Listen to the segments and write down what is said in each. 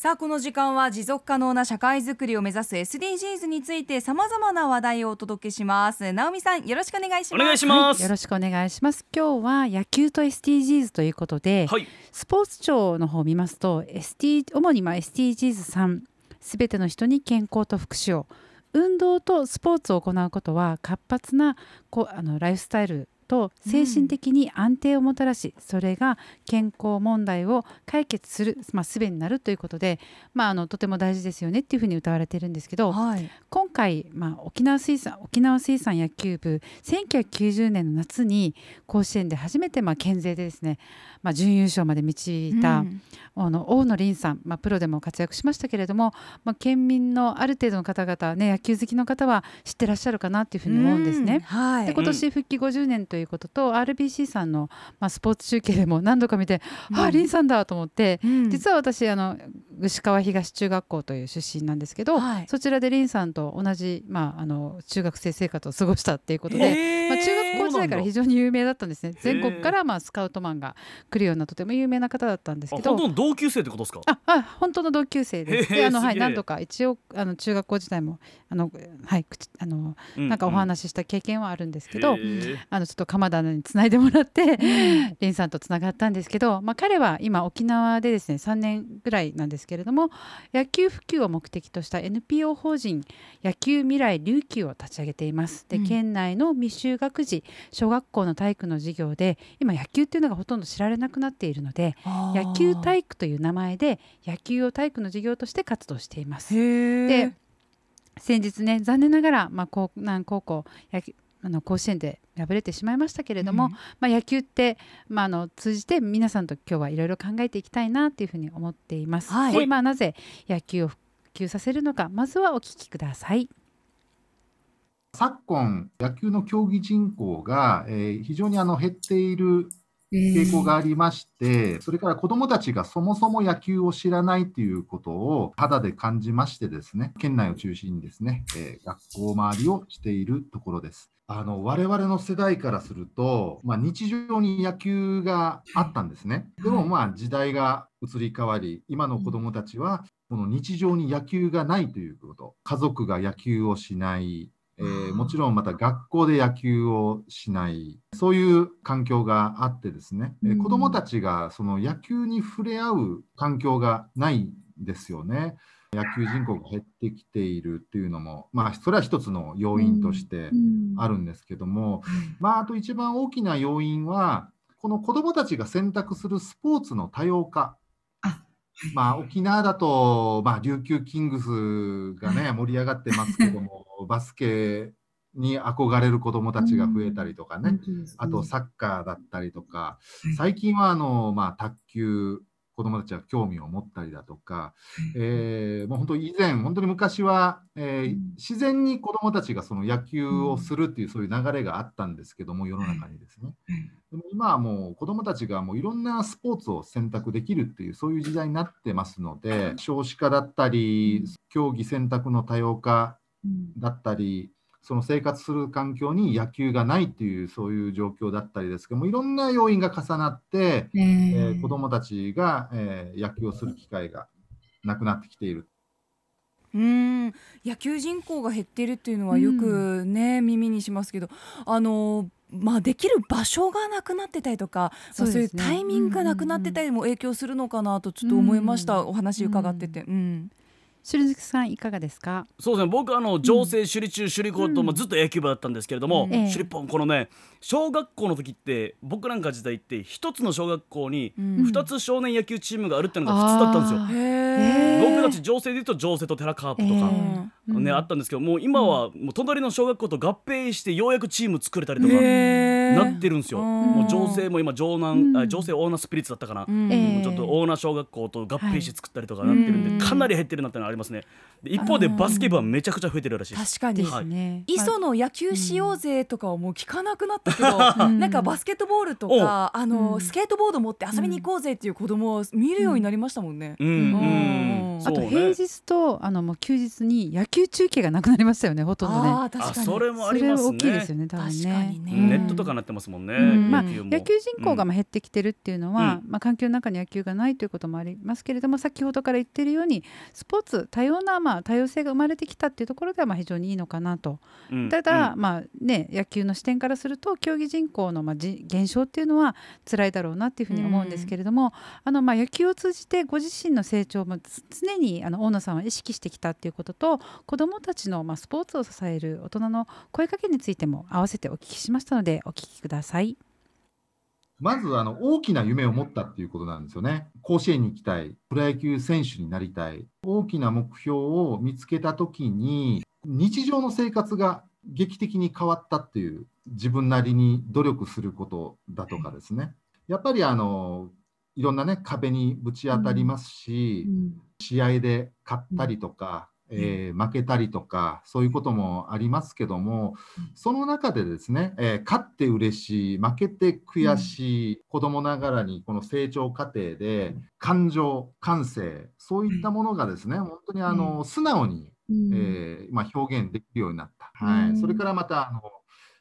さあこの時間は持続可能な社会づくりを目指す SDGs についてさまざまな話題をお届けします。直美さんよろしくお願いします。お願いします、はい、よろしくお願いします。今日は野球と SDGs ということで、はい、スポーツ庁の方を見ますと ST 主にまあ SDGs3 すべての人に健康と福祉を運動とスポーツを行うことは活発なこあのライフスタイルと精神的に安定をもたらし、うん、それが健康問題を解決する、まあ、術になるということで、まあ、あのとても大事ですよねっていうふうに歌われてるんですけど、はい、今回、まあ、沖縄水産沖縄水産野球部1990年の夏に甲子園で初めてまあ県勢でですね、まあ、準優勝まで導いた、うん、あの大野凛さん、まあ、プロでも活躍しましたけれども、まあ、県民のある程度の方々、ね、野球好きの方は知ってらっしゃるかなというふうに思うんですね。うん。はい、で今年復帰50年ということと RBC さんの、まあ、スポーツ中継でも何度か見て、うん、ああリンさんだと思って、うん、実は私あの牛川東中学校という出身なんですけど、はい、そちらでリンさんと同じ、まあ、あの中学生生活を過ごしたっていうことで、まあ、中学校時代から非常に有名だったんですね。全国からまあスカウトマンが来るようなとても有名な方だったんですけど本当の同級生ってことですか？ああ本当の同級生です。であの、はい、何度か一応あの中学校時代もあの、はい、あの、なんかお話しした経験はあるんですけど、あのちょっと鎌田につないでもらって、リンさんとつながったんですけど、まあ、彼は今沖縄でですね3年ぐらいなんですけれども野球普及を目的とした NPO 法人野球未来琉球を立ち上げています。で、県内の未就学児小学校の体育の授業で今野球っていうのがほとんど知られなくなっているので野球体育という名前で野球を体育の授業として活動しています。で先日ね残念ながら、まあ、高南高校あの甲子園で敗れてしまいましたけれども、うん、まあ、野球って、まあ、あの通じて皆さんと今日はいろいろ考えていきたいなというふうに思っています。はい、でまあ、なぜ野球を普及させるのかまずはお聞きください。昨今、野球の競技人口が、えー、非常にあの減っている傾向がありまして、それから子どもたちがそもそも野球を知らないということを肌で感じましてですね、県内を中心にですね、えー、学校周りをしているところです。あの我々の世代からすると、まあ、日常に野球があったんですね。でもまあ時代が移り変わり、今の子どもたちはこの日常に野球がないということ、家族が野球をしない、えー、もちろんまた学校で野球をしない。そういう環境があってですね、うん、子どもたちがその野球に触れ合う環境がないんですよね。野球人口が減ってきているっていうのも、まあ、それは一つの要因としてあるんですけども、まあ、あと一番大きな要因は、この子どもたちが選択するスポーツの多様化。まあ、沖縄だと、まあ、琉球キングスがね、盛り上がってますけども、バスケに憧れる子どもたちが増えたりとかね、あとサッカーだったりとか、最近はあの、まあ、卓球、子どもたちは興味を持ったりだとか、えー、もう本当以前、本当に昔は、えー、自然に子どもたちがその野球をするっていうそういう流れがあったんですけども、世の中にですね。でも今はもう子どもたちがもういろんなスポーツを選択できるっていうそういう時代になってますので、少子化だったり、競技選択の多様化だったり、その生活する環境に野球がないっていうそういう状況だったりですけどもいろんな要因が重なって、えー、えー、子どもたちが、えー、野球をする機会がなくなってきている。うん。野球人口が減っているっていうのはよくね、うん、耳にしますけどあのまあ、できる場所がなくなってたりとかそう、ね,、いうタイミングがなくなってたりも影響するのかなとちょっと思いました、うん、お話伺ってて。うん、うん白月さんいかがですか？そうですね。僕あの情勢首里中首里高と、まあ、ずっと野球部だったんですけれども、うん、首里ポンこのね小学校の時って僕なんか時代って一つの小学校に二つ少年野球チームがあるっていうのが普通だったんですよ。僕たち情勢で言うと情勢とテラカープとか、ね、あったんですけどもう今はもう隣の小学校と合併してようやくチーム作れたりとかなってるんですよ。もう情勢も今城南、情勢オーナースピリッツだったかな、ちょっとオーナー小学校と合併して作ったりとかなってるんで、かなり減ってるなってのはありますね。一方でバスケ部はめちゃくちゃ増えてるらしい確かに、はい、磯の野球しようぜとかはもう聞かなくなったけど、なんかバスケットボールとかあの、スケートボード持って遊びに行こうぜっていう子供を見るようになりましたもんね。うん、うん。あと平日とあのもう休日に野球中継がなくなりましたよねほとんどね。あ確かに。それもありますね。大きいですよね多分ね。ネットとかなってますもんね、まあ、野球人口が減ってきてるっていうのは、まあ環境の中に野球がないということもありますけれども先ほどから言ってるようにスポーツ多様なまあ多様性が生まれてきたっていうところではまあ非常にいいのかなと、ただ、まあね野球の視点からすると競技人口のまあ減少っていうのは辛いだろうなっていうふうに思うんですけれども、あのまあ野球を通じてご自身の成長も常にあの大野さんは意識してきたっていうことと子どもたちのまあスポーツを支える大人の声かけについても合わせてお聞きしましたのでお聞きください。まずあの大きな夢を持ったっていうことなんですよね。甲子園に行きたい、プロ野球選手になりたい、大きな目標を見つけたときに、日常の生活が劇的に変わったっていう自分なりに努力することだとかですね。やっぱりあのいろんなね壁にぶち当たりますし、うん、試合で勝ったりとか、えー、負けたりとかそういうこともありますけどもその中でですね、えー、勝って嬉しい負けて悔しい、うん、子供ながらにこの成長過程で感情感性そういったものがですね本当にあの、素直に、えー、まあ、表現できるようになった、はい、それからまたあの、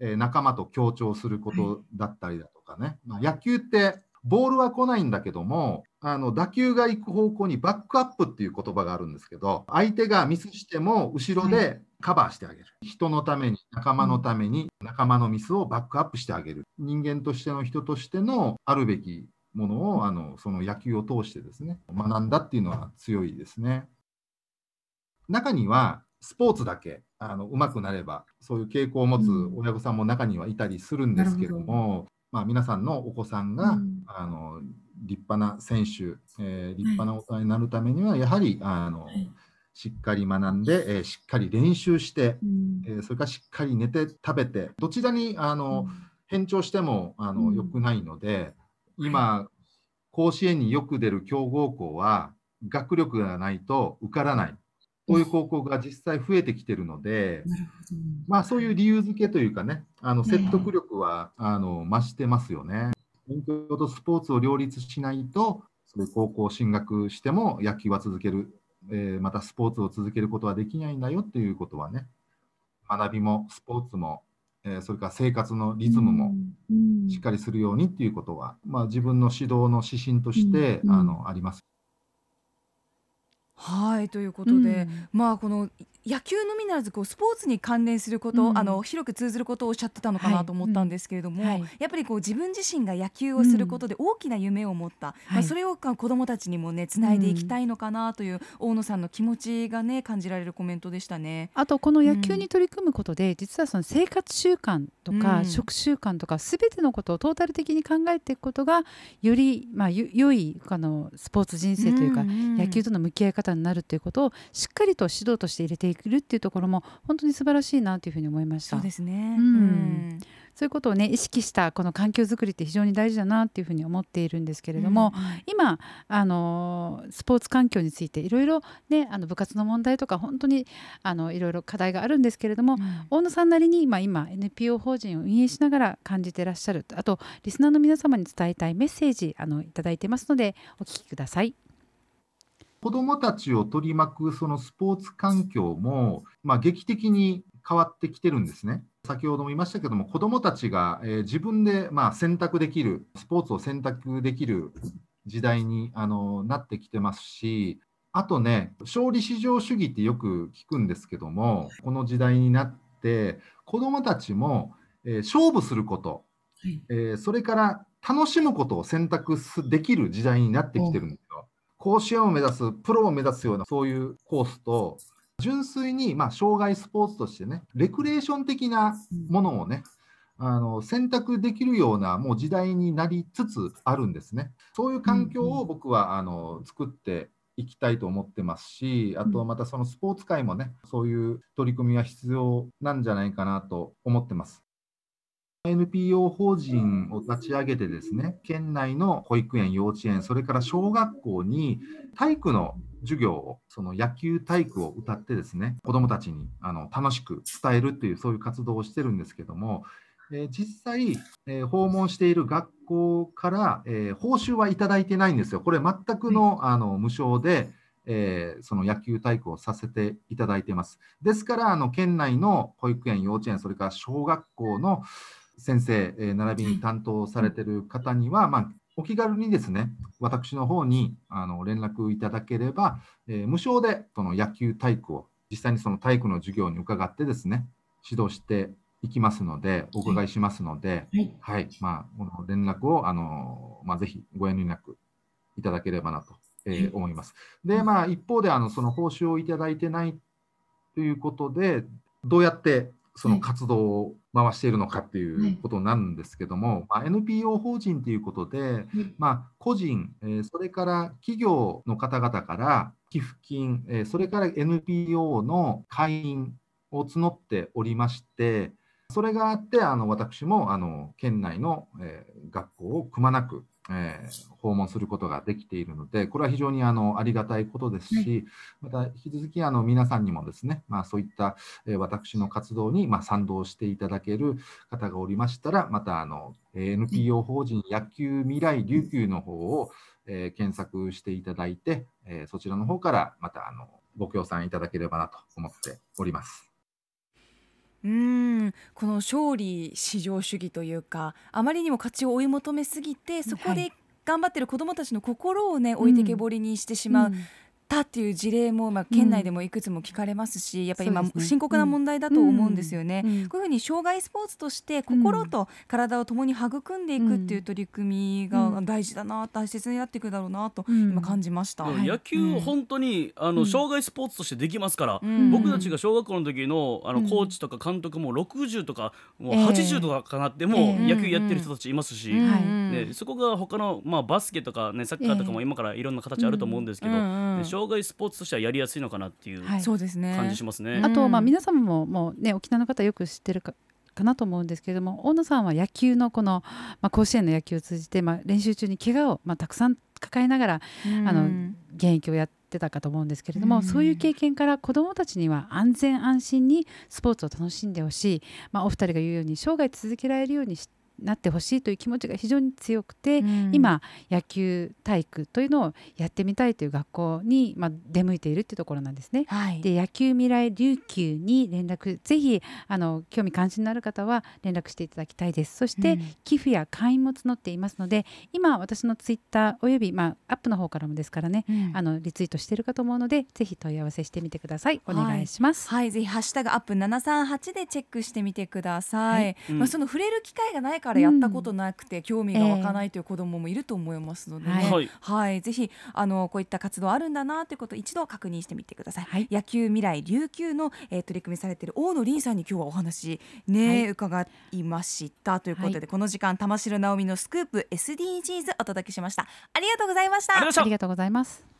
え仲間と協調することだったりだとかね、まあ、野球ってボールは来ないんだけども、あの打球が行く方向にバックアップっていう言葉があるんですけど、相手がミスしても後ろでカバーしてあげる。人のために、仲間のために、仲間のミスをバックアップしてあげる。人間としての人としてのあるべきものを、あのその野球を通してですね、学んだっていうのは強いですね。中には、スポーツだけあの上手くなれば、そういう傾向を持つ親御さんも中にはいたりするんですけども、まあ、皆さんのお子さんが、うん、あの立派な選手、えー、立派な大人になるためには、やはりあの、はい、しっかり学んで、えー、しっかり練習して、うん、えー、それからしっかり寝て食べてどちらにあの、うん、変調してもあの、良くないので今、甲子園によく出る強豪校は学力がないと受からない。こういう高校が実際増えてきてるので、まあ、そういう理由付けというかね、あの説得力は、あの増してますよね。勉強とスポーツを両立しないと、そういう高校進学しても野球は続ける、えー、またスポーツを続けることはできないんだよっていうことはね、学びもスポーツも、えー、それから生活のリズムもしっかりするようにっていうことは、まあ、自分の指導の指針として、あのあります。はいということで、うん、まあこの野球のみならずこうスポーツに関連すること、うん、あの広く通ずることをおっしゃってたのかなと思ったんですけれども、はいうん。はい、やっぱりこう自分自身が野球をすることで大きな夢を持った、うん、まあ、それを子どもたちにもねつないでいきたいのかなという大野さんの気持ちがね感じられるコメントでしたね。あとこの野球に取り組むことで、実はその生活習慣とか、食習慣とかすべてのことをトータル的に考えていくことがよりまあ良いあのスポーツ人生というか、野球との向き合い方になるということをしっかりと指導として入れていくっていうところも本当に素晴らしいなというふうに思いました。そうですね、うん、うん。そういうことをね意識したこの環境づくりって非常に大事だなっていうふうに思っているんですけれども、うん、今あのスポーツ環境についていろいろねあの部活の問題とか本当にあのいろいろ課題があるんですけれども、うん、大野さんなりに今今 NPO 法人を運営しながら感じていらっしゃるあとリスナーの皆様に伝えたいメッセージあのいただいてますのでお聞きください。子どもたちを取り巻くそのスポーツ環境も、まあ、劇的に変わってきてるんですね。先ほども言いましたけども、子どもたちが、えー、自分で、まあ、選択できる、スポーツを選択できる時代にあのなってきてますし、あとね、勝利至上主義ってよく聞くんですけども、この時代になって、子どもたちも、えー、勝負すること、はい、えー、それから楽しむことを選択できる時代になってきてるんですよ。甲子園を目指す、プロを目指すようなそういうコースと、純粋にまあ障害スポーツとしてね、レクレーション的なものをね、あの選択できるようなもう時代になりつつあるんですね。そういう環境を僕はあの作っていきたいと思ってますし、あとまたそのスポーツ界もね、そういう取り組みは必要なんじゃないかなと思ってます。NPO 法人を立ち上げてですね、県内の保育園、幼稚園、それから小学校に体育の授業を、その野球体育を歌ってですね、子どもたちにあの楽しく伝えるという、そういう活動をしてるんですけども、えー、実際、えー、訪問している学校から、えー、報酬はいただいてないんですよ。これ全くのあの無償で、えー、その野球体育をさせていただいています。ですから、あの県内の保育園、幼稚園、それから小学校の先生、えー、並びに担当されている方には、まあ、お気軽にですね、私の方にあの連絡いただければ、えー、無償でその野球体育を実際にその体育の授業に伺ってですね、指導していきますので、お伺いしますので、はい、はい、まあ、この連絡を、あの、まあ、ぜひご遠慮なくいただければなと、えー、思います。で、まあ、一方で、あの、その報酬をいただいてないということで、どうやってその活動を回しているのかっていうことなんですけども、まあ、NPO 法人ということで、まあ、個人、えー、それから企業の方々から寄付金、えー、それから NPO の会員を募っておりまして、それがあって、あの私もあの県内の、えー、学校をくまなく、えー、訪問することができているので、これは非常にあのありがたいことですし、また引き続きあの皆さんにもですね、まあ、そういった、えー、私の活動に、まあ、賛同していただける方がおりましたら、またあの NPO 法人野球未来琉球の方を、えー、検索していただいて、えそちらの方からまたあのご協賛いただければなと思っております。うん。この勝利至上主義というかあまりにも勝ちを追い求めすぎてそこで頑張ってる子どもたちの心をね、置いてけぼりにしてしまう。たっていう事例も、まあ、県内でもいくつも聞かれますし、やっぱり今、深刻な問題だと思うんですよね、こういうふうに障害スポーツとして心と体を共に育んでいくっていう取り組みが大事だな、大切になっていくだろうなと今感じました、野球、本当にあの障害スポーツとしてできますから、僕たちが小学校の時のあのコーチとか監督も60とかもう80とかかなっても野球やってる人たちいますし、ね、そこが他のまあバスケとかねサッカーとかも今からいろんな形あると思うんですけど、障害スポーツとしてはやりやすいのかなっていう感じしますね。あとまあ皆様ももうね沖縄の方よく知ってるかかなと思うんですけれども大野さんは野球のこの、まあ、甲子園の野球を通じて、まあ、練習中に怪我を、まあ、たくさん抱えながら、あの現役をやってたかと思うんですけれども、そういう経験から子どもたちには安全安心にスポーツを楽しん。でほしい、まあ、お二人が言うように生涯続けられるようにしてなってほしいという気持ちが非常に強くて、うん、今野球体育というのをやってみたいという学校に、まあ、出向いているっていうところなんですね。はい、で野球未来琉球に連絡ぜひあの興味関心のある方は連絡していただきたいです。そして、うん、寄付や会員も募っていますので今私のツイッターおよび、まあ、アップの方からもですからね、うん、あのリツイートしているかと思うのでぜひ問い合わせしてみてください。お願いします。はい、はい、ぜひハッシュタグアップ738でチェックしてみてください。はい、まあその触れる機会がないからやったことなくて興味が湧かないという子どももいると思いますので、ね。はい、はい、ぜひあのこういった活動あるんだなということを一度確認してみてください、はい、野球未来琉球の、えー、取り組みされている大野凛さんに今日はお話ね、はい、伺いましたということで、この時間玉城直美のスクープ SDGs お届けしました。ありがとうございました。ありがとうございます